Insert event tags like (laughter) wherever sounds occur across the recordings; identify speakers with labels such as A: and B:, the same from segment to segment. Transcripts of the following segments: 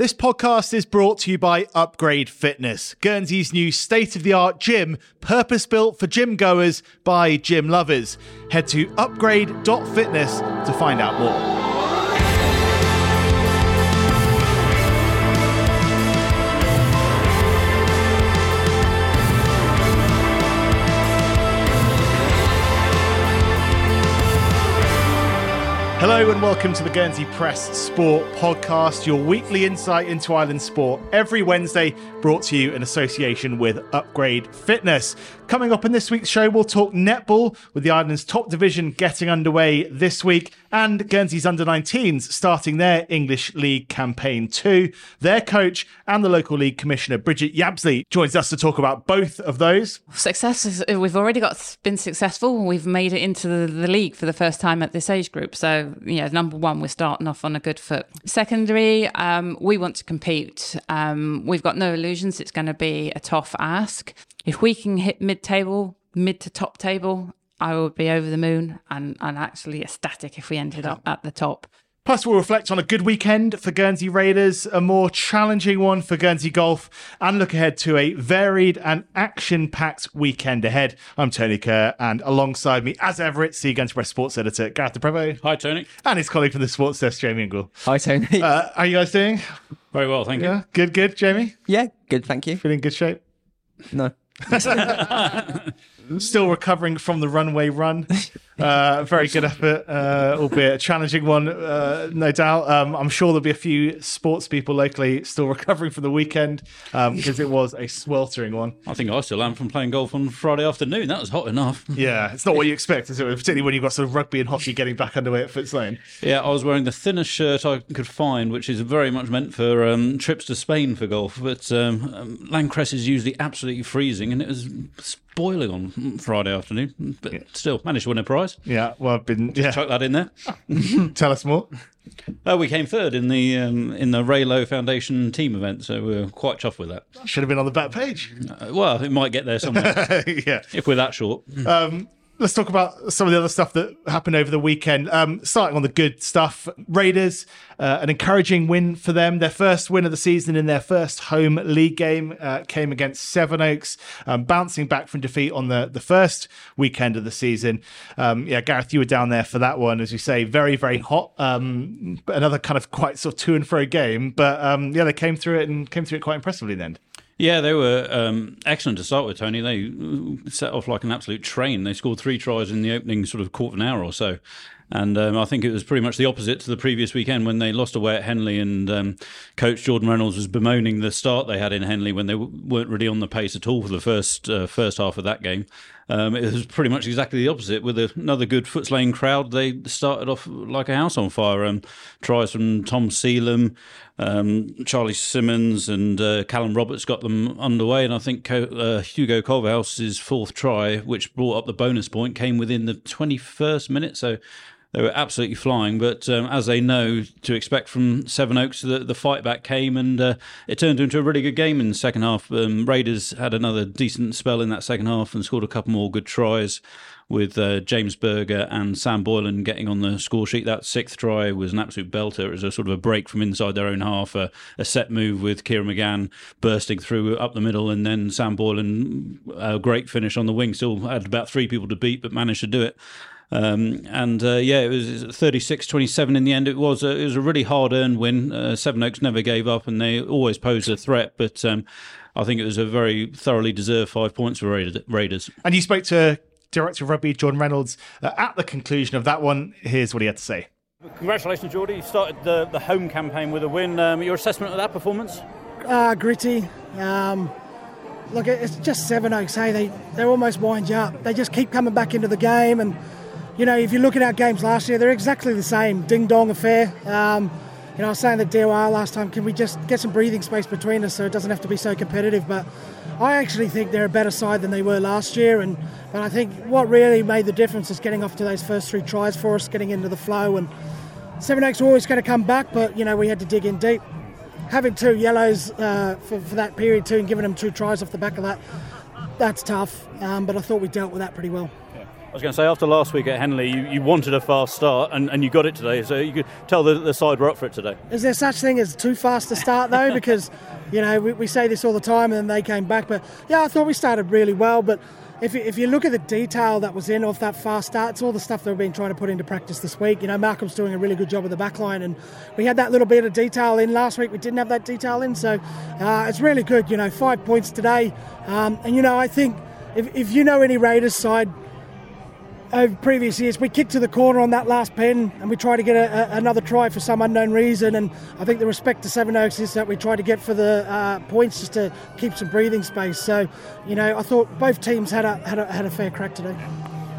A: This podcast is brought to you by Upgrade Fitness, Guernsey's new state of the art gym, purpose built for gym goers by gym lovers. Head to upgrade.fitness to find out more. Hello and welcome to the Guernsey Press Sport Podcast, your weekly insight into island sport. Every Wednesday, brought to you in association with Upgrade Fitness. Coming up in this week's show, we'll talk netball with the island's top division getting underway this week and Guernsey's under 19s starting their English League campaign too. Their coach and the local league commissioner, Bridget Yabsley, joins us to talk about both of those.
B: Success is, we've already got been successful. We've made it into the, the league for the first time at this age group. So, yeah, number one, we're starting off on a good foot. Secondary, um, we want to compete. Um, we've got no illusions. It's going to be a tough ask. If we can hit mid table, mid to top table, I would be over the moon and, and actually ecstatic if we ended up at the top.
A: Plus, we'll reflect on a good weekend for Guernsey Raiders, a more challenging one for Guernsey Golf, and look ahead to a varied and action packed weekend ahead. I'm Tony Curr, and alongside me, as ever, it's the Guernsey Press Sports Editor, Gareth Prevost.
C: Hi, Tony.
A: And his colleague from the Sports Desk, Jamie Ingrouille.
D: Hi, Tony.
A: Uh, how are you guys doing?
C: Very well, thank
A: Yeah,
C: you.
A: good, good, Jamie?
D: yeah, good, thank you.
A: Feeling in good shape?
D: No. ハハハハ。
A: Still recovering from the runway run. (laughs) Uh, very good effort, uh, albeit a challenging one, uh, no doubt. Um, I'm sure there'll be a few sports people locally still recovering from the weekend um, because it was a sweltering one.
C: I think I still am from playing golf on Friday afternoon. That was hot enough.
A: Yeah, it's not what you expect, is it? Particularly when you've got sort of rugby and hockey getting back underway at Footes Lane.
C: Yeah, I was wearing the thinnest shirt I could find, which is very much meant for um, trips to Spain for golf. But um, um, L'Ancresse is usually absolutely freezing, and it was boiling on Friday afternoon. But still, managed to win a prize.
A: Yeah, well, I've been. Yeah,
C: Chuck that in there. (laughs)
A: tell us more.
C: Uh, we came third in the um, in the Raylo Foundation team event, so we we're quite chuffed with that.
A: Should have been on the back page.
C: Uh, well, it might get there somewhere (laughs)
A: yeah.
C: if we're that short.
A: Um, let's talk about some of the other stuff that happened over the weekend. Um, starting on the good stuff, Raiders, uh, an encouraging win for them. Their first win of the season in their first home league game uh, came against Sevenoaks, um, bouncing back from defeat on the, the first weekend of the season. Um, yeah, Gareth, you were down there for that one, as you say, very, very hot. Um, another kind of quite sort of to and fro game. But um, yeah, they came through it and came through it quite impressively then.
C: Yeah, they were um, excellent to start with, Tony. They uh, set off like an absolute train. They scored three tries in the opening sort of quarter of an hour or so. And um, I think it was pretty much the opposite to the previous weekend when they lost away at Henley, and um, coach Jordan Reynolds was bemoaning the start they had in Henley when they w- weren't really on the pace at all for the first uh, first half of that game. Um, it was pretty much exactly the opposite. With another good Footes Lane crowd, they started off like a house on fire. Um, tries from Tom Sealam, um, Charlie Simmons, and uh, Callum Roberts got them underway. And I think Co- uh, Hugo Colverhouse's fourth try, which brought up the bonus point, came within the 21st minute. So they were absolutely flying. But um, as they know to expect from Sevenoaks, the, the fight back came and uh, it turned into a really good game in the second half. Um, Raiders had another decent spell in that second half and scored a couple more good tries. With uh, James Berger and Sam Boylan getting on the score sheet, that sixth try was an absolute belter. It was a sort of a break from inside their own half, a, a set move with Kieran McGann bursting through up the middle, and then Sam Boylan, a great finish on the wing. Still had about three people to beat, but managed to do it. Um, and uh, yeah, it was 36-27 in the end. It was a, it was a really hard earned win. Uh, Sevenoaks never gave up, and they always posed a threat. But um, I think it was a very thoroughly deserved five points for Raiders.
A: And you spoke to Director of Rugby Jordan Reynolds uh, at the conclusion of that one. Here's what he had to say.
E: Congratulations, Geordie. You started the, the home campaign with a win. Um, your assessment of that performance?
F: Uh, gritty. Um, look, it's just Sevenoaks. Hey, they they almost wind you up. They just keep coming back into the game, and you know if you look at our games last year, they're exactly the same ding dong affair. Um, you know, I was saying that DOR last time. Can we just get some breathing space between us so it doesn't have to be so competitive? But I actually think they're a better side than they were last year, and but I think what really made the difference is getting off to those first three tries for us, getting into the flow, and Sevenoaks were always going to come back, but you know we had to dig in deep. Having two yellows uh, for, for that period too, and giving them two tries off the back of that, that's tough. Um, but I thought we dealt with that pretty well.
E: I was going to say, after last week at Henley, you, you wanted a fast start and, and you got it today, so you could tell the, the side were up for it today.
F: Is there such thing as too fast to start though? (laughs) Because you know we, we say this all the time, and then they came back. But yeah, I thought we started really well. But if you, if you look at the detail that was in off that fast start, it's all the stuff that we've been trying to put into practice this week. You know, Malcolm's doing a really good job with the back line, and we had that little bit of detail in last week. We didn't have that detail in, so uh, it's really good. You know, five points today, um, and you know I think if, if you know any Raiders side over previous years, we kicked to the corner on that last pen and we tried to get a, a, another try for some unknown reason. And I think the respect to Sevenoaks is that we tried to get for the uh, points just to keep some breathing space. So, you know, I thought both teams had a, had a, had a fair crack today.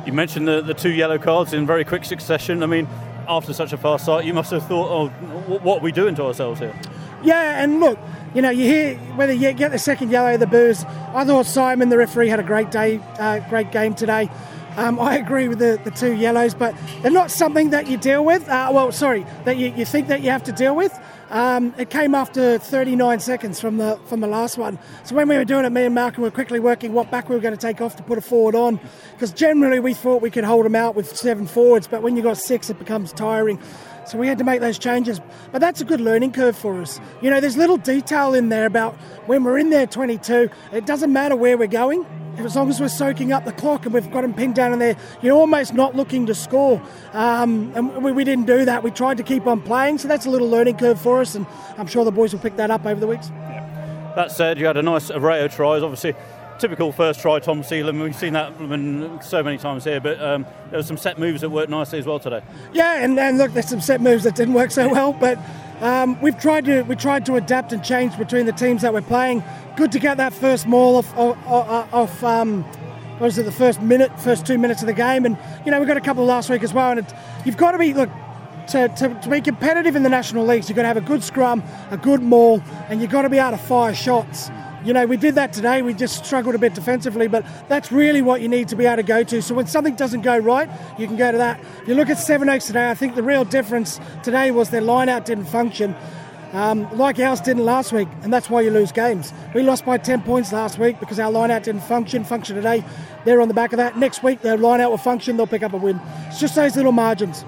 E: You mentioned the, the two yellow cards in very quick succession. I mean, after such a fast start, you must have thought, oh, what are we doing to ourselves here?
F: Yeah, and look, you know, you hear whether you get the second yellow, the booze. I thought Simon, the referee, had a great day, uh, great game today. Um, I agree with the, the two yellows, but they're not something that you deal with. Uh, well, sorry, that you, you think that you have to deal with. Um, it came after 39 seconds from the from the last one. So when we were doing it, me and Malcolm were quickly working what back we were going to take off to put a forward on, because generally we thought we could hold them out with seven forwards, but when you got six, it becomes tiring. So we had to make those changes. But that's a good learning curve for us. You know, there's little detail in there about when we're in there 22, it doesn't matter where we're going. As long as we're soaking up the clock and we've got them pinned down in there, you're almost not looking to score. Um, and we, we didn't do that. We tried to keep on playing. So that's a little learning curve for us. And I'm sure the boys will pick that up over the weeks.
E: That said, you had a nice array of tries. Obviously, typical first try Tom Seelan. We've seen that so many times here, but um, there were some set moves that worked nicely as well today.
F: Yeah, and, and look, there's some set moves that didn't work so well, but um, we've tried to we tried to adapt and change between the teams that we're playing. Good to get that first maul off off. off um, what was it? The first minute, first two minutes of the game, and you know we got a couple last week as well. And it, you've got to be look to, to, to, be competitive in the national leagues. You've got to have a good scrum, a good maul, and you've got to be able to fire shots. You know, we did that today. We just struggled a bit defensively, but that's really what you need to be able to go to. So when something doesn't go right, you can go to that. If you look at Sevenoaks today, I think the real difference today was their line out didn't function. Um, like ours didn't last week, and that's why you lose games. We lost by 10 points last week because our line out didn't function. Function today, they're on the back of that. Next week, their line out will function, they'll pick up a win. It's just those little margins.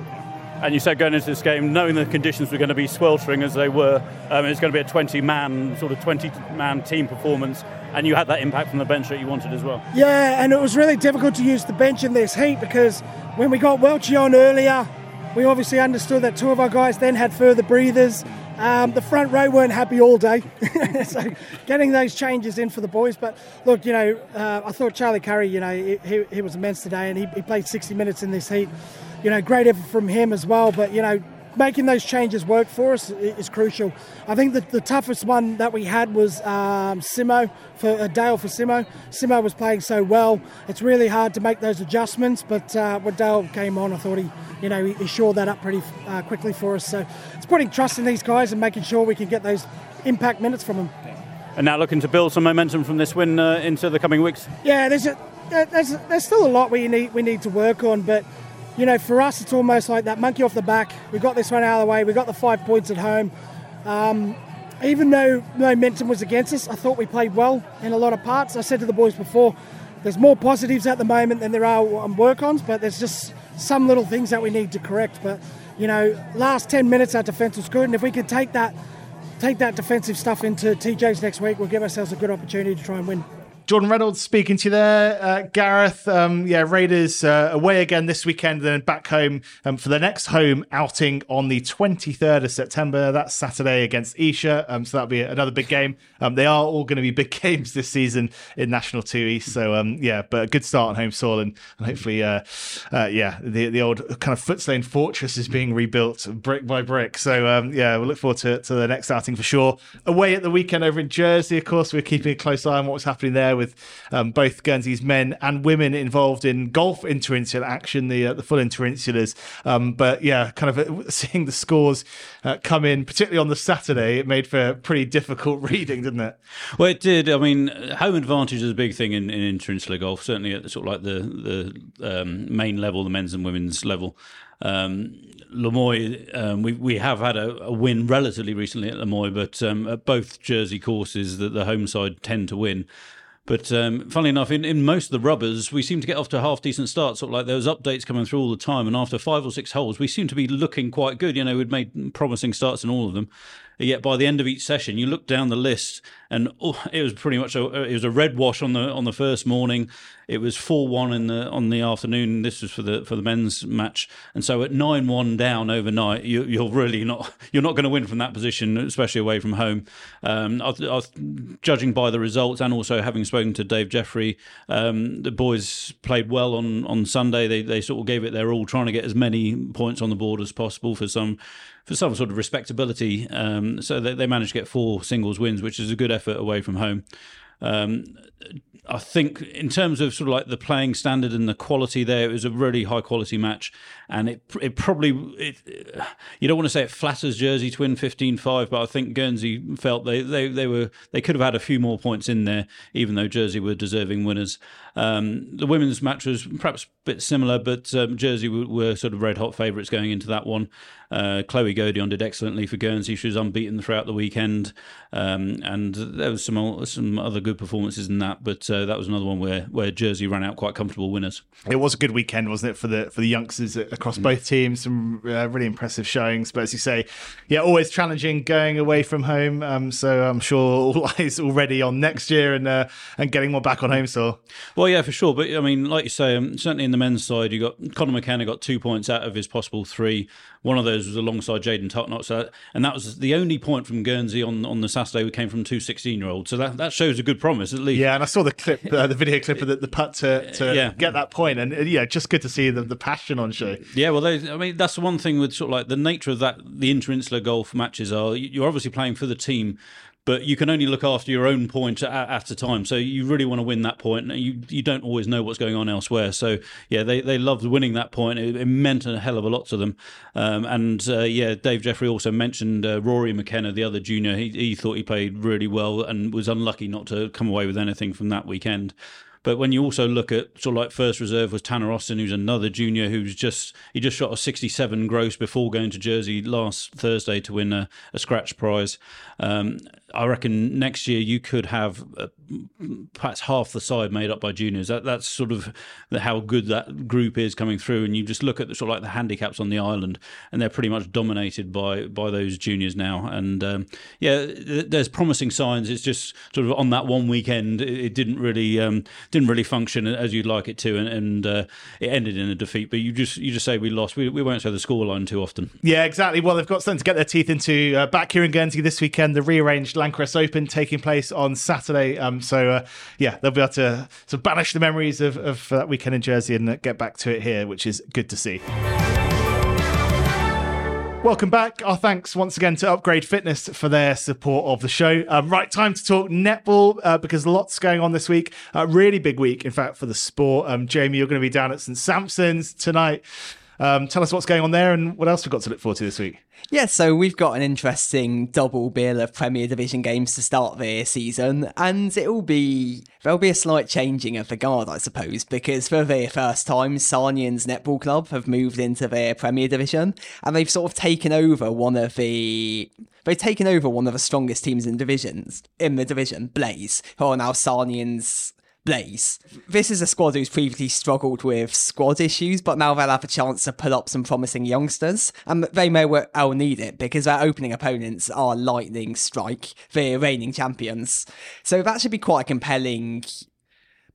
E: And you said going into this game, knowing the conditions were going to be sweltering as they were, um, it's going to be a 20 man, sort of 20 man team performance, and you had that impact from the bench that you wanted as well.
F: Yeah, and it was really difficult to use the bench in this heat because when we got Welchie on earlier, we obviously understood that two of our guys then had further breathers. Um, the front row weren't happy all day, (laughs) so getting those changes in for the boys. But look, you know, uh, I thought Charlie Curry, you know, he, he was immense today, and he, he played 60 minutes in this heat you know, great effort from him as well. But, you know, making those changes work for us is crucial. I think that the toughest one that we had was um, Simo for uh, Dale for Simo. Simo was playing so well. It's really hard to make those adjustments, but uh, when Dale came on, I thought he, you know, he, he shored that up pretty uh, quickly for us. So it's putting trust in these guys and making sure we can get those impact minutes from them.
E: And now looking to build some momentum from this win uh, into the coming weeks.
F: Yeah, there's a, there's there's still a lot we need we need to work on, but you know, for us, it's almost like that monkey off the back. We got this one out of the way. We got the five points at home. Um, even though momentum was against us, I thought we played well in a lot of parts. I said to the boys before, there's more positives at the moment than there are on work-ons, but there's just some little things that we need to correct. But you know, last 10 minutes our defence was good, and if we could take that take that defensive stuff into TJ's next week, we'll give ourselves a good opportunity to try and win.
A: Jordan Reynolds speaking to you there. Uh, Gareth, um, yeah, Raiders uh, away again this weekend, then back home um, for the next home outing on the 23rd of September. That's Saturday against Esher. Um, so that'll be another big game. Um, they are all going to be big (laughs) games this season in National 2 East. So, um, yeah, but a good start on home soil. And, and hopefully, uh, uh, yeah, the, the old kind of Footes Lane fortress is being rebuilt brick by brick. So, um, yeah, we'll look forward to, to the next outing for sure. Away at the weekend over in Jersey, of course, we're keeping a close eye on what's happening there with um, both Guernsey's men and women involved in golf interinsular action, the uh, the full interinsulars. Um, but yeah, kind of uh, seeing the scores uh, come in, particularly on the Saturday, it made for pretty difficult (laughs) reading, didn't it?
C: Well, it did. I mean, home advantage is a big thing in, in interinsular golf, certainly at the, sort of like the the um, main level, the men's and women's level. Um, La Moye, um, we we have had a, a, win relatively recently at La Moye, but um, at both Jersey courses, that the home side tend to win. But um, funnily enough, in, in most of the rubbers, we seem to get off to a half decent start. Sort of like there was updates coming through all the time, and after five or six holes, we seem to be looking quite good. You know, we'd made promising starts in all of them. Yet by the end of each session, you look down the list, and oh, it was pretty much a, it was a red wash on the on the first morning. It was four one in the on the afternoon. This was for the for the men's match, and so at nine one down overnight, you, you're really not you're not going to win from that position, especially away from home. Um, I, I, judging by the results, and also having spoken to Dave Jeffrey, um, the boys played well on on Sunday. They they sort of gave it their all, trying to get as many points on the board as possible for some for some sort of respectability. Um, so they, they managed to get four singles wins, which is a good effort away from home. Um, I think in terms of sort of like the playing standard and the quality there, it was a really high quality match, and it it probably it, you don't want to say it flatters Jersey to win 15-5, but I think Guernsey felt they, they they were they could have had a few more points in there, even though Jersey were deserving winners. Um, the women's match was perhaps a bit similar, but um, Jersey were, were, sort of red hot favourites going into that one. Uh, Chloe Godion did excellently for Guernsey. She was unbeaten throughout the weekend, um, and there was some some other good performances in that. But uh, that was another one where, where Jersey ran out quite comfortable winners.
A: It was a good weekend, wasn't it, for the for the youngsters across mm. both teams? Some uh, really impressive showings. But as you say, yeah, always challenging going away from home. Um, so I'm sure (laughs) all eyes already on next year and uh, and getting more back on home soil.
C: Well, yeah, for sure. But I mean, like you say, um, certainly in the men's side, you got Conor McKenna got two points out of his possible three. One of those was alongside Jaden Tutnott, so and that was the only point from Guernsey on, on the Saturday. We came from two 16 year olds, so that, that shows a good promise at least.
A: Yeah, and I saw the clip, uh, the video clip of the, the putt to, to yeah. get that point, and uh, yeah, just good to see the, the passion on show.
C: Yeah, well, they, I mean, that's the one thing with sort of like the nature of that. The inter-insular golf matches are you're obviously playing for the team, but you can only look after your own point at, at, a time. So you really want to win that point. You you don't always know what's going on elsewhere. So yeah, they, they loved winning that point. It, it meant a hell of a lot to them. Um, and uh, yeah, Dave Jeffrey also mentioned uh, Rory McKenna, the other junior. He, he thought he played really well and was unlucky not to come away with anything from that weekend. But when you also look at sort of like first reserve was Tanner Austin, who's another junior who's just he just shot a 67 gross before going to Jersey last Thursday to win a, a scratch prize. Um, I reckon next year you could have uh, perhaps half the side made up by juniors. That, that's sort of how good that group is coming through. And you just look at the, sort of like the handicaps on the island, and they're pretty much dominated by by those juniors now. And um, yeah, there's promising signs. It's just sort of on that one weekend, it, it didn't really um, didn't really function as you'd like it to, and, and uh, it ended in a defeat. But you just you just say we lost. We, we won't say the scoreline too often.
A: Yeah, exactly. Well, they've got something to get their teeth into uh, back here in Guernsey this weekend. The rearranged L'Ancresse Open taking place on Saturday. Um, so uh, yeah, they'll be able to to banish the memories of, of that weekend in Jersey and get back to it here, which is good to see. Welcome back. Our thanks once again to Upgrade Fitness for their support of the show. Um, right time to talk netball uh, because lots going on this week. Uh, really big week, in fact, for the sport. Um, Jamie, you're going to be down at St Sampson's tonight. Um, tell us what's going on there and what else we've got to look forward to this week.
D: Yeah, so we've got an interesting double bill of Premier Division games to start the season, and it will be there'll be a slight changing of the guard, I suppose, because for the first time, Sarnians Netball Club have moved into their Premier Division, and they've sort of taken over one of the they've taken over one of the strongest teams in divisions in the division, Blaze, who are now Sarnians Blaze. This is a squad who's previously struggled with squad issues, but now they'll have a chance to pull up some promising youngsters, and they may well need it because their opening opponents are Lightning Strike, the reigning champions. So that should be quite a compelling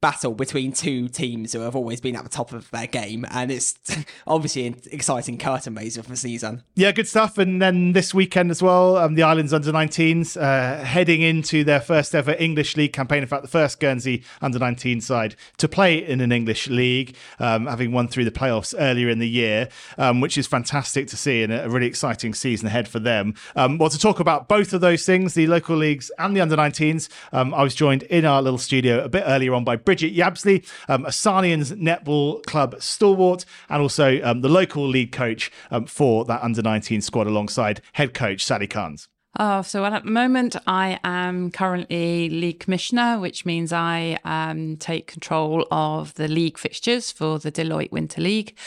D: battle between two teams who have always been at the top of their game, and it's (laughs) obviously an exciting curtain raiser for the season.
A: Yeah, good stuff. And then this weekend as well, um, the Islands under 19s uh, heading into their first ever English League campaign. In fact, the first Guernsey under 19 side to play in an English League, um, having won through the playoffs earlier in the year, um, which is fantastic to see and a really exciting season ahead for them. Um, well, to talk about both of those things, the local leagues and the under 19s, um, I was joined in our little studio a bit earlier on by Bridget Yabsley, um, a Sarnians Netball Club stalwart, and also um, the local lead coach um, for that under 19 squad alongside head coach Sally Carnes.
B: Oh, so at the moment, I am currently league commissioner, which means I um, take control of the league fixtures for the Deloitte Winter League.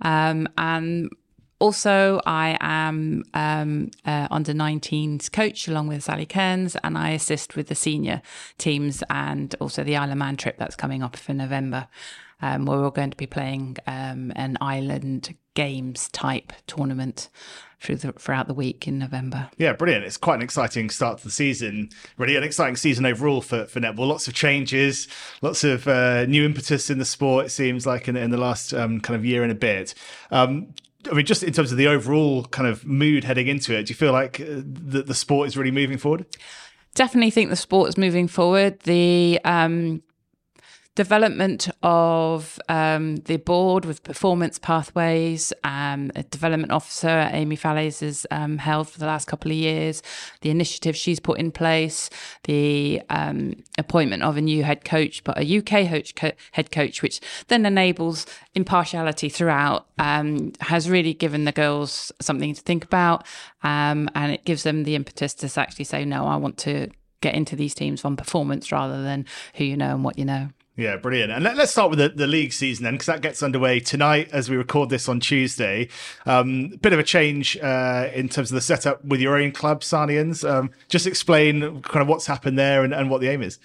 B: Um, and also, I am um, uh, under 19s coach along with Sally Cairns, and I assist with the senior teams and also the Isle of Man trip that's coming up for November. Um, where we're going to be playing um, an island games type tournament through the, throughout the week in November.
A: Yeah, brilliant. It's quite an exciting start to the season. Really an exciting season overall for, for netball. Lots of changes, lots of uh, new impetus in the sport, it seems like in, in the last um, kind of year and a bit. I mean, just in terms of the overall kind of mood heading into it, do you feel like uh, the, the sport is really moving forward?
B: Definitely think the sport is moving forward. The um, development of um, the board with performance pathways, um, a development officer, Amy Falles, has um, held for the last couple of years, the initiative she's put in place, the um, appointment of a new head coach, but a UK head coach, which then enables impartiality throughout, um, has really given the girls something to think about. Um, and it gives them the impetus to actually say, no, I want to get into these teams on performance rather than who you know and what you know.
A: Yeah, brilliant. And let, us start with the, the league season then, because that gets underway tonight as we record this on Tuesday. Um, bit of a change uh, in terms of the setup with your own club, Sarnians. Um, just explain kind of what's happened there and, and what the aim is.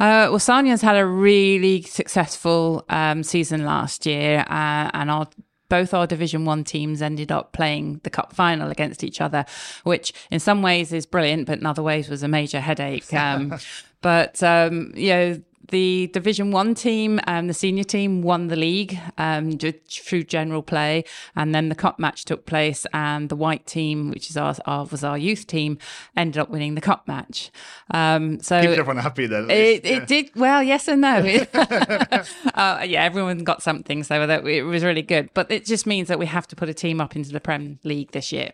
B: Uh, well, Sarnians had a really successful um, season last year, uh, and our both our Division One teams ended up playing the cup final against each other, which in some ways is brilliant, but in other ways was a major headache. Um, (laughs) but um, you know, the Division One team, um, the senior team, won the league um, through general play, and then the cup match took place, and the white team, which is our, our was our youth team, ended up winning the cup match. Um, so
A: keep everyone happy then.
B: It, yeah. it, did well, yes and no. (laughs) (laughs) uh, yeah, everyone got something, so that it was really good. But it just means that we have to put a team up into the Prem League this year.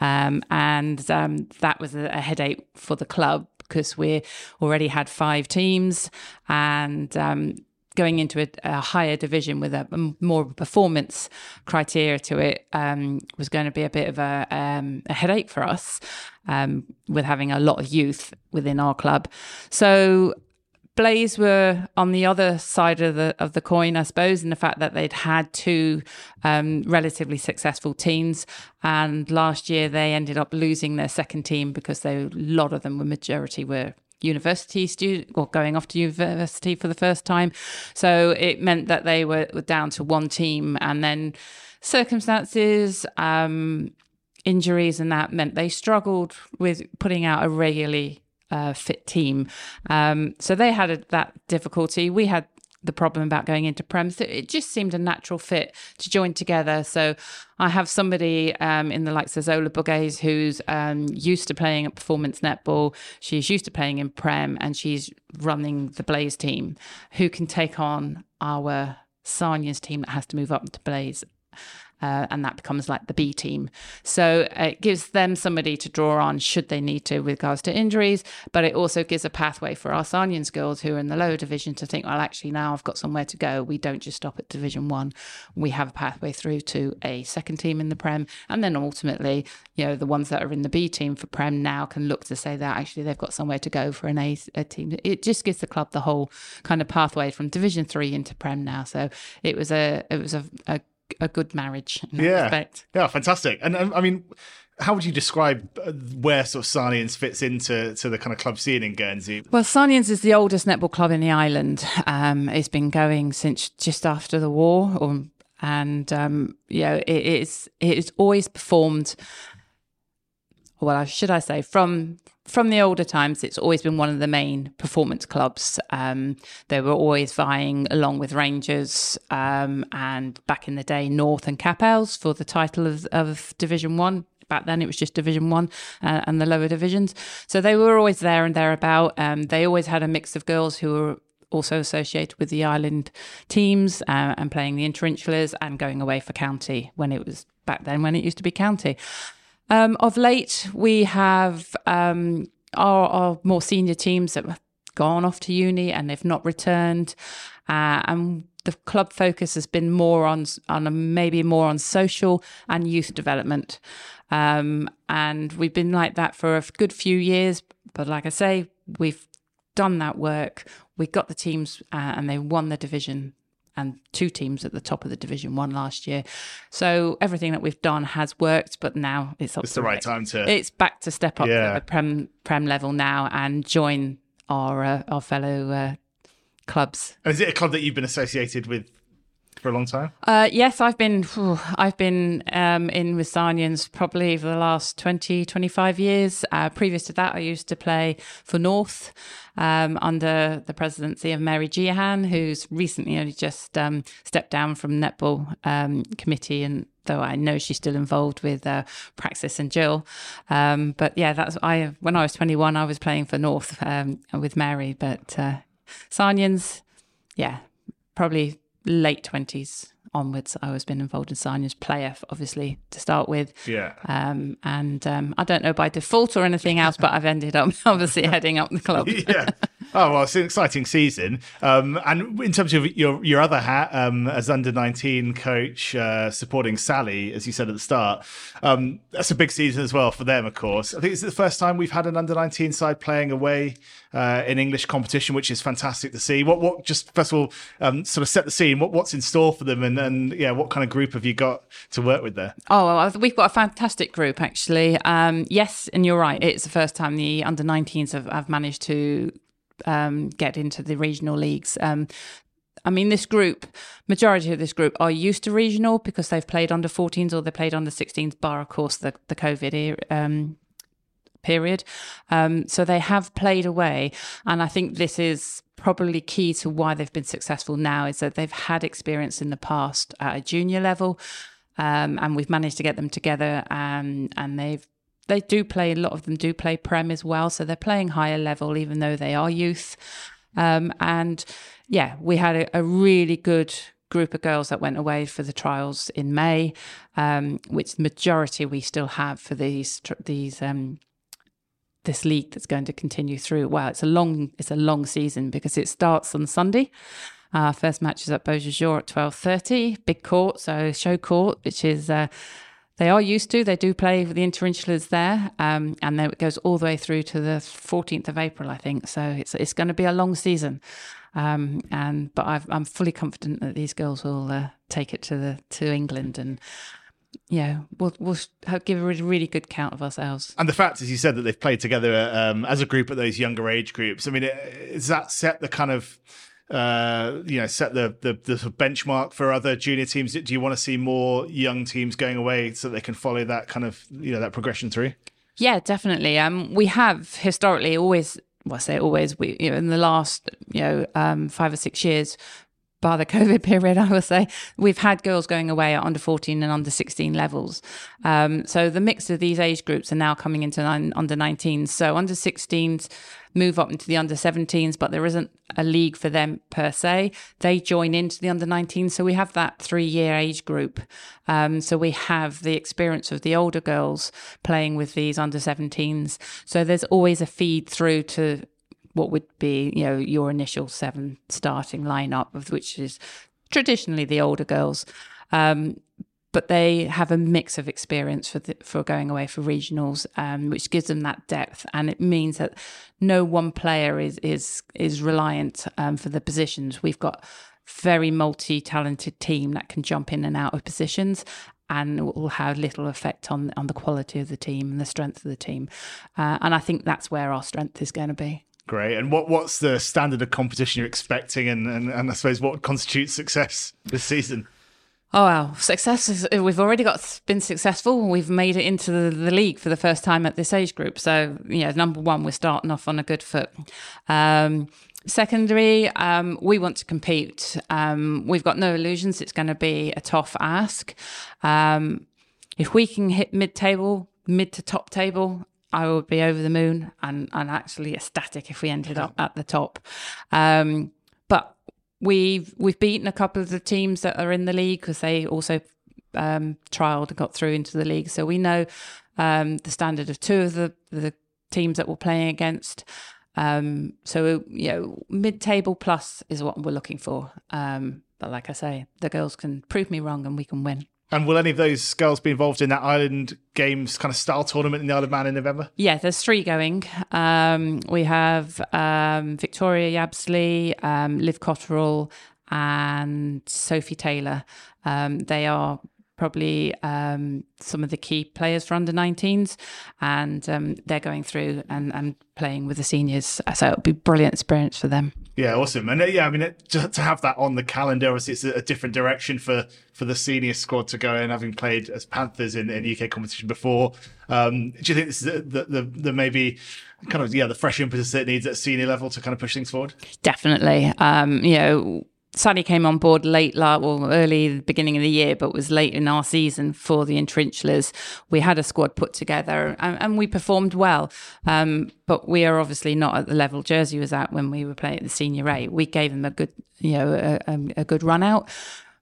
B: Um, and um, that was a, a, headache for the club because we already had five teams and um, going into a, a, higher division with a, a, more performance criteria to it um, was going to be a bit of a, um, a headache for us um, with having a lot of youth within our club. So Blaze were on the other side of the of the coin, I suppose, in the fact that they'd had two um, relatively successful teams, and last year they ended up losing their second team because they, a lot of them were majority were university student or going off to university for the first time. So it meant that they were, were down to one team, and then circumstances. Um, injuries and that meant they struggled with putting out a regularly uh, fit team. Um, so they had a, that difficulty. We had the problem about going into Prem. So it just seemed a natural fit to join together. So I have somebody um, in the likes of Zola Bugays who's um, used to playing at performance netball. She's used to playing in Prem and she's running the Blaze team who can take on our Sarnians team that has to move up to Blaze uh, and that becomes like the B team. So it gives them somebody to draw on should they need to with regards to injuries, but it also gives a pathway for our Sarnians girls who are in the lower division to think, well, actually, now I've got somewhere to go. We don't just stop at Division One. We have a pathway through to a second team in the Prem, and then ultimately, you know, the ones that are in the B team for Prem now can look to say that actually they've got somewhere to go for an A, a team. It just gives the club the whole kind of pathway from Division Three into Prem now. So it was a it was a, a a good marriage.
A: yeah,
B: respect.
A: yeah, fantastic. And um, I mean, how would you describe uh, where sort of Sarnians fits into to the kind of club scene in Guernsey?
B: Well, Sarnians is the oldest netball club in the island. Um, it's been going since just after the war, or, and um, you know, it is it's always performed. Well, should I say from from the older times, it's always been one of the main performance clubs. Um, they were always vying along with Rangers um, and back in the day, North and Capels for the title of, of Division One. Back then, it was just Division One uh, and the lower divisions. So they were always there and thereabout. Um, they always had a mix of girls who were also associated with the island teams uh, and playing the interinsulars and going away for county when it was back then when it used to be county. Um, of late, we have um, our, our, more senior teams that have gone off to uni and they've not returned. Uh, and the club focus has been more on, on maybe more on social and youth development. Um, and we've been like that for a good few years. But like I say, we've done that work. We got the teams uh, and they won the division and two teams at the top of the Division One last year. So everything that we've done has worked, but now it's up
A: It's the right time to.
B: It's back to step up
A: Yeah.
B: to the prem prem level now and join our uh, our fellow uh, clubs.
A: And is it a club that you've been associated with for a long time?
B: Uh, yes, I've been phew, I've been um, in with Sarnians probably for the last 20, 25 years. Uh, previous to that, I used to play for North um, under the presidency of Mary Giahan, who's recently only just um, stepped down from netball um, committee and. Though I know she's still involved with uh, Praxis and Jill, um, but yeah, that's I. When I was twenty one, I was playing for North um, with Mary, but uh, Sarnians, yeah, probably late twenties onwards. I was been involved in Sarnians player, obviously to start with,
A: Yeah.
B: um, and um, I don't know by default or anything else, but I've ended up (laughs) obviously heading up the club. (laughs)
A: yeah. Oh well, it's an exciting season. Um, and in terms of your your other hat um, as under nineteen coach, uh, supporting Sally, as you said at the start, um, that's a big season as well for them. Of course, I think it's the first time we've had an under nineteen side playing away uh, in English competition, which is fantastic to see. What what just first of all um, sort of set the scene. What what's in store for them, and and yeah, what kind of group have you got to work with there?
B: Oh, well, we've got a fantastic group actually. Um, yes, and you're right. It's the first time the under 19s have, have managed to um, get into the regional leagues. Um, I mean, this group, majority of this group are used to regional because they've played under 14s or they played under 16s, bar, of course, the, the COVID um, period. Um, so they have played away. And I think this is probably key to why they've been successful now is that they've had experience in the past at a junior level. Um, and we've managed to get them together and and they've they do play a lot of them do play prem as well so they're playing higher level even though they are youth. Um, and yeah we had a, a really good group of girls that went away for the trials in May um, which majority we still have for these these um, this league that's going to continue through. Well it's a long it's a long season because it starts on Sunday. First match is at Beau Sejour at twelve thirty, big court, so show court, which is uh, they are used to. They do play the interinsulars there, um, and then it goes all the way through to the fourteenth of April, I think. So it's it's going to be a long season, um, and but I've, I'm fully confident that these girls will uh, take it to the to England and. Yeah, we'll we'll give a really, good count of ourselves.
A: And the fact, as you said, that they've played together um, as a group at those younger age groups. I mean, is that set the kind of uh, you know set the, the the benchmark for other junior teams? Do you want to see more young teams going away so they can follow that kind of you know that progression through?
B: Yeah, definitely. Um, we have historically always, well, I say always, we you know, in the last you know um, five or six years, bar the (laughs) COVID period, I would say, we've had girls going away at under 14 and under 16 levels. Um, so the mix of these age groups are now coming into nine, under 19s. So under 16s move up into the under 17s, but there isn't a league for them per se. They join into the under 19s. So we have that three year age group. Um, so we have the experience of the older girls playing with these under 17s. So there's always a feed through to what would be, you know, your initial seven starting lineup, of which is traditionally the older girls. Um, but they have a mix of experience for the, for going away for regionals, um, which gives them that depth, and it means that no one player is is is reliant um, for the positions. We've got very multi-talented team that can jump in and out of positions and will have little effect on on the quality of the team and the strength of the team. Uh, and I think that's where our strength is going to be.
A: Great. And what what's the standard of competition you're expecting, and and, and I suppose what constitutes success this season?
B: Oh well, success is we've already got been successful. We've made it into the, the league for the first time at this age group. So yeah, number one, we're starting off on a good foot. Um, secondary, um, we want to compete. Um, we've got no illusions. It's going to be a tough ask. Um, if we can hit mid-table, mid to top table, I would be over the moon and, and actually ecstatic if we ended up at the top. Um, but we've we've beaten a couple of the teams that are in the league because they also um, trialed and got through into the league. So we know um, the standard of two of the the teams that we're playing against. Um, so you know, mid-table plus is what we're looking for. Um, but like I say, the girls can prove me wrong and we can win.
A: And will any of those girls be involved in that Island Games kind of style tournament in the Isle of Man in November?
B: Yeah, there's three going. Um, we have um, Victoria Yabsley, um, Liv Cotterill, and Sophie Taylor. Um, they are probably um, some of the key players for under 19s, and um, they're going through and, and playing with the seniors. So it'll be a brilliant experience for them.
A: Yeah, awesome. And uh, yeah, I mean, it, to, to have that on the calendar, obviously, it's a, a, different direction for for the senior squad to go in, having played as Panthers in, in UK competition before. Um, do you think this is the, the, the, maybe kind of yeah the fresh impetus it needs at senior level to kind of push things forward?
B: Definitely. Um, you know Sally came on board late, well, early beginning of the year, but was late in our season for the interinsulars. We had a squad put together and, and we performed well. Um, but we are obviously not at the level Jersey was at when we were playing at the senior A. We gave them a good, you know, a, a good run out,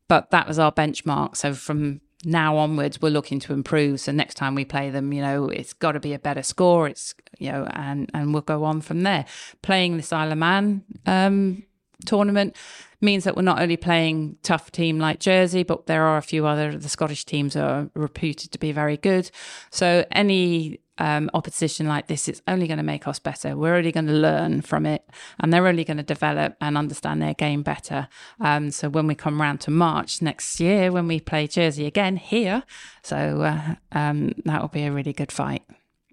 B: but that was our benchmark. So from now onwards we're looking to improve so next time we play them you know it's got to be a better score it's you know and and we'll go on from there playing this isle of man um tournament means that we're not only playing tough team like Jersey, but there are a few other the Scottish teams are reputed to be very good. So any um, opposition like this is only going to make us better. We're only going to learn from it, and they're only going to develop and understand their game better. Um, so when we come round to March next year, when we play Jersey again here, so uh, um, that will be a really good fight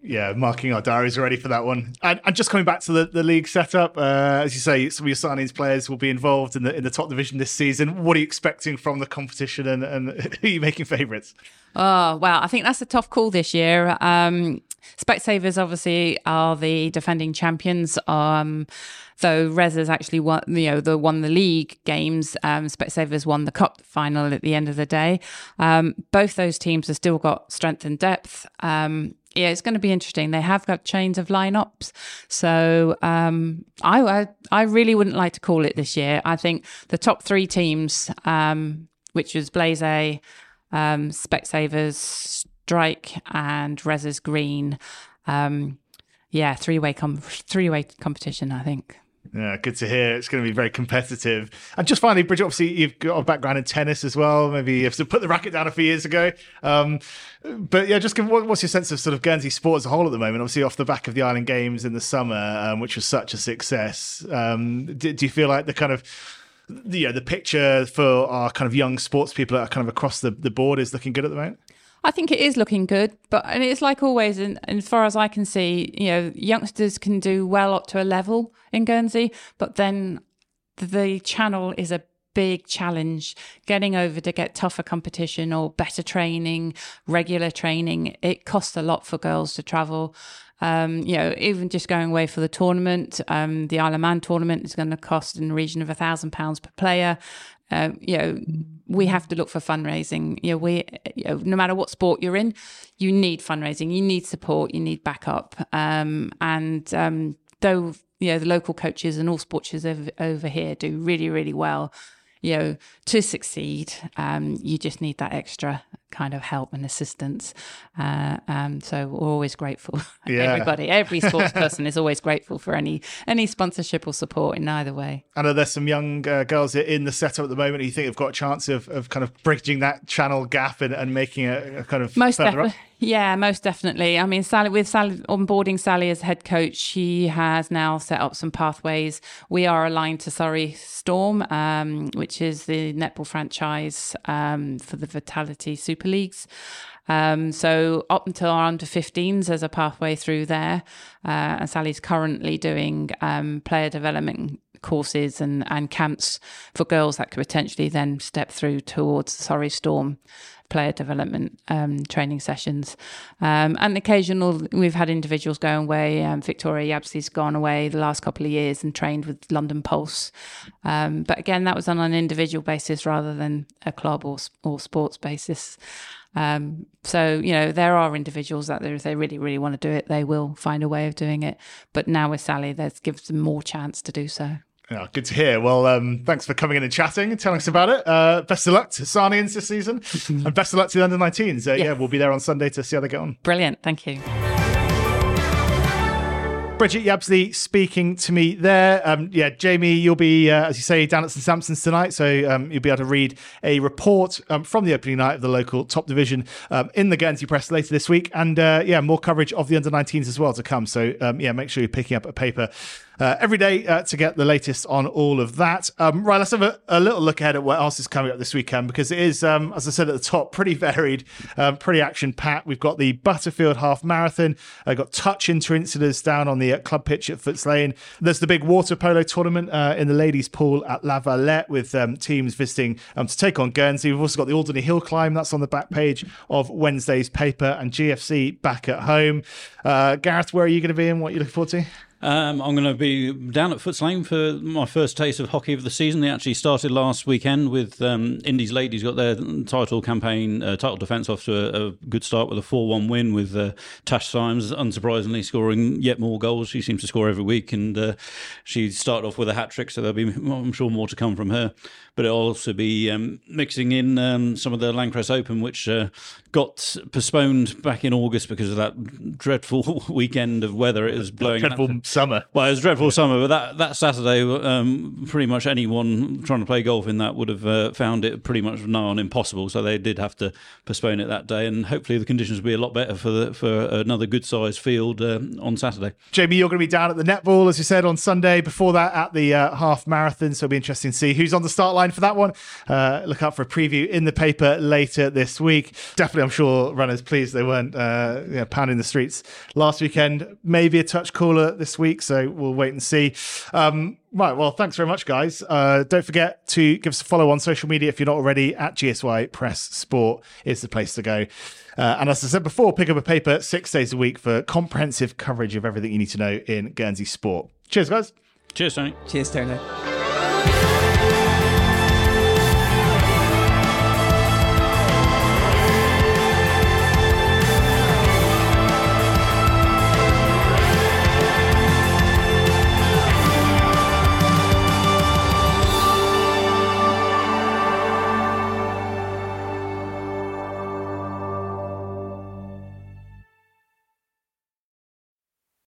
A: yeah, marking our diaries already for that one. And, and just coming back to the, the league setup, uh, as you say, some of your Sarnians players will be involved in the in the top division this season. What are you expecting from the competition, and, and (laughs) who are you making favourites?
B: Oh well, I think that's a tough call this year. Um, Specsavers obviously are the defending champions. Um, though Reza's actually won, you know, the won the league games. Um, Specsavers won the cup final at the end of the day. Um, both those teams have still got strength and depth. Um, yeah, it's going to be interesting. They have got chains of lineups, so um, I, I, really wouldn't like to call it this year. I think the top three teams, um, which was Blaze um, Specsavers, Strike, and Reza's Green. Um, yeah, three way com- three way competition. I think.
A: Yeah, good to hear. It's going to be very competitive. And just finally, Bridget, obviously you've got a background in tennis as well. Maybe you have to put the racket down a few years ago. Um, but yeah, just give what's your sense of sort of Guernsey sport as a whole at the moment? Obviously, off the back of the Island Games in the summer, um, which was such a success. Um, do, do, you feel like the kind of the, you know, the picture for our kind of young sports people are kind of across the, the board is looking good at the moment?
B: I think it is looking good, but and it's like always, and, as far as I can see, you know, youngsters can do well up to a level in Guernsey, but then the channel is a big challenge. Getting over to get tougher competition or better training regular training it costs a lot for girls to travel. Um, you know even just going away for the tournament um, the isle of man tournament is going to cost in the region of a thousand pounds per player uh, you know, we have to look for fundraising. You know, we, you know, no matter what sport you're in, you need fundraising, you need support, you need backup. Um, and um, though, you know, the local coaches and all sports over, over here do really, really well, you know, to succeed, um, you just need that extra kind of help and assistance. Uh, um, so we're always grateful. (laughs) Yeah. Everybody, every sports person is always grateful for any any sponsorship or support in either way.
A: I know there's some young uh, girls in the setup at the moment. You think have got a chance of, of kind of bridging that channel gap and, and making a, a kind of
B: most definitely. Yeah, most definitely. I mean, Sally, with Sally onboarding Sally as head coach, she has now set up some pathways. We are aligned to Surrey Storm, um, which is the netball franchise um, for the Vitality Super Leagues. Um, so up until our under 15s, there's a pathway through there. Uh, and Sally's currently doing um, player development courses and, and camps for girls that could potentially then step through towards Surrey Storm player development um, training sessions. Um, and occasional, we've had individuals going away. Um, Victoria Yabsley's gone away the last couple of years and trained with London Pulse. Um, but again, that was on an individual basis rather than a club or, or sports basis. Um, so, you know, there are individuals that if they really, really want to do it, they will find a way of doing it. But now with Sally, that gives them more chance to do so.
A: Yeah, good to hear. Well, um, thanks for coming in and chatting and telling us about it. Uh, best of luck to Sarnians this season, (laughs) and best of luck to the under 19s. Uh, yes. Yeah, we'll be there on Sunday to see how they get on.
B: Brilliant. Thank you.
A: Bridget Yabsley speaking to me there. Um, yeah, Jamie, you'll be, uh, as you say, down at St Sampson's tonight, so um, you'll be able to read a report um, from the opening night of the local top division um, in the Guernsey Press later this week, and uh, yeah, more coverage of the under 19s as well to come. So um, yeah, make sure you're picking up a paper uh, every day uh, to get the latest on all of that. Um, right, let's have a, a, little look ahead at what else is coming up this weekend because it is, um, as I said at the top, pretty varied, um, pretty action packed. We've got the Butterfield Half Marathon, I've got touch incidents down on the uh, club pitch at Footes Lane. There's the big water polo tournament uh, in the ladies' pool at La Valette with um, teams visiting um, to take on Guernsey. We've also got the Alderney Hill Climb, that's on the back page of Wednesday's paper, and GFC back at home. Uh, Gareth, where are you going to be and what are you looking forward to?
C: Um, I'm going to be down at Footes Lane for my first taste of hockey of the season. They actually started last weekend with um, Indies ladies got their title campaign, uh, title defence off to a, a, good start with a 4 1 win with uh, Tash Symes, unsurprisingly, scoring yet more goals. She seems to score every week, and uh, she started off with a hat trick, so there'll be, I'm sure, more to come from her but it'll also be um, mixing in um, some of the L'Ancresse Open, which uh, got postponed back in August because of that dreadful (laughs) weekend of weather. It was blowing.
A: Dreadful that, summer.
C: Well, it was dreadful yeah. summer, but that, that Saturday, um, pretty much anyone trying to play golf in that would have uh, found it pretty much nigh on impossible. So they did have to postpone it that day, and hopefully the conditions will be a lot better for the, for another good sized field uh, on Saturday.
A: Jamie, you're going to be down at the netball, as you said, on Sunday. Before that, at the uh, half marathon, so it'll be interesting to see who's on the start line for that one. Uh, look out for a preview in the paper later this week. Definitely, I'm sure runners pleased they weren't uh, you know, pounding the streets last weekend. Maybe a touch cooler this week, so we'll wait and see. Um, Right. Well, thanks very much, guys. Uh, don't forget to give us a follow on social media if you're not already at GSY Press Sport is the place to go. Uh, and as I said before, pick up a paper six days a week for comprehensive coverage of everything you need to know in Guernsey sport. Cheers, guys.
C: Cheers, Tony.
D: Cheers, Tony.